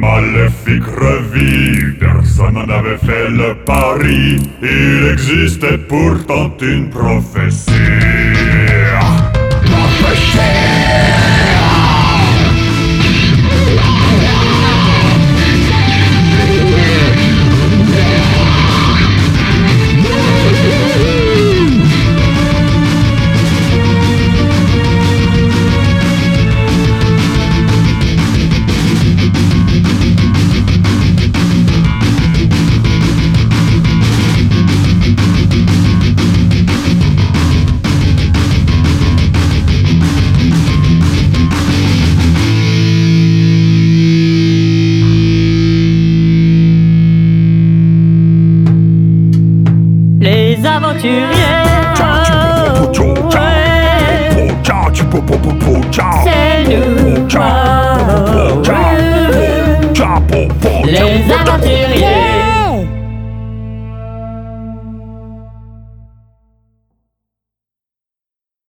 Parmi maléfiques revies, personne n'en avait fait le pari. Il existait pourtant une prophétie. Aventuriers. C'est nous. Les aventuriers.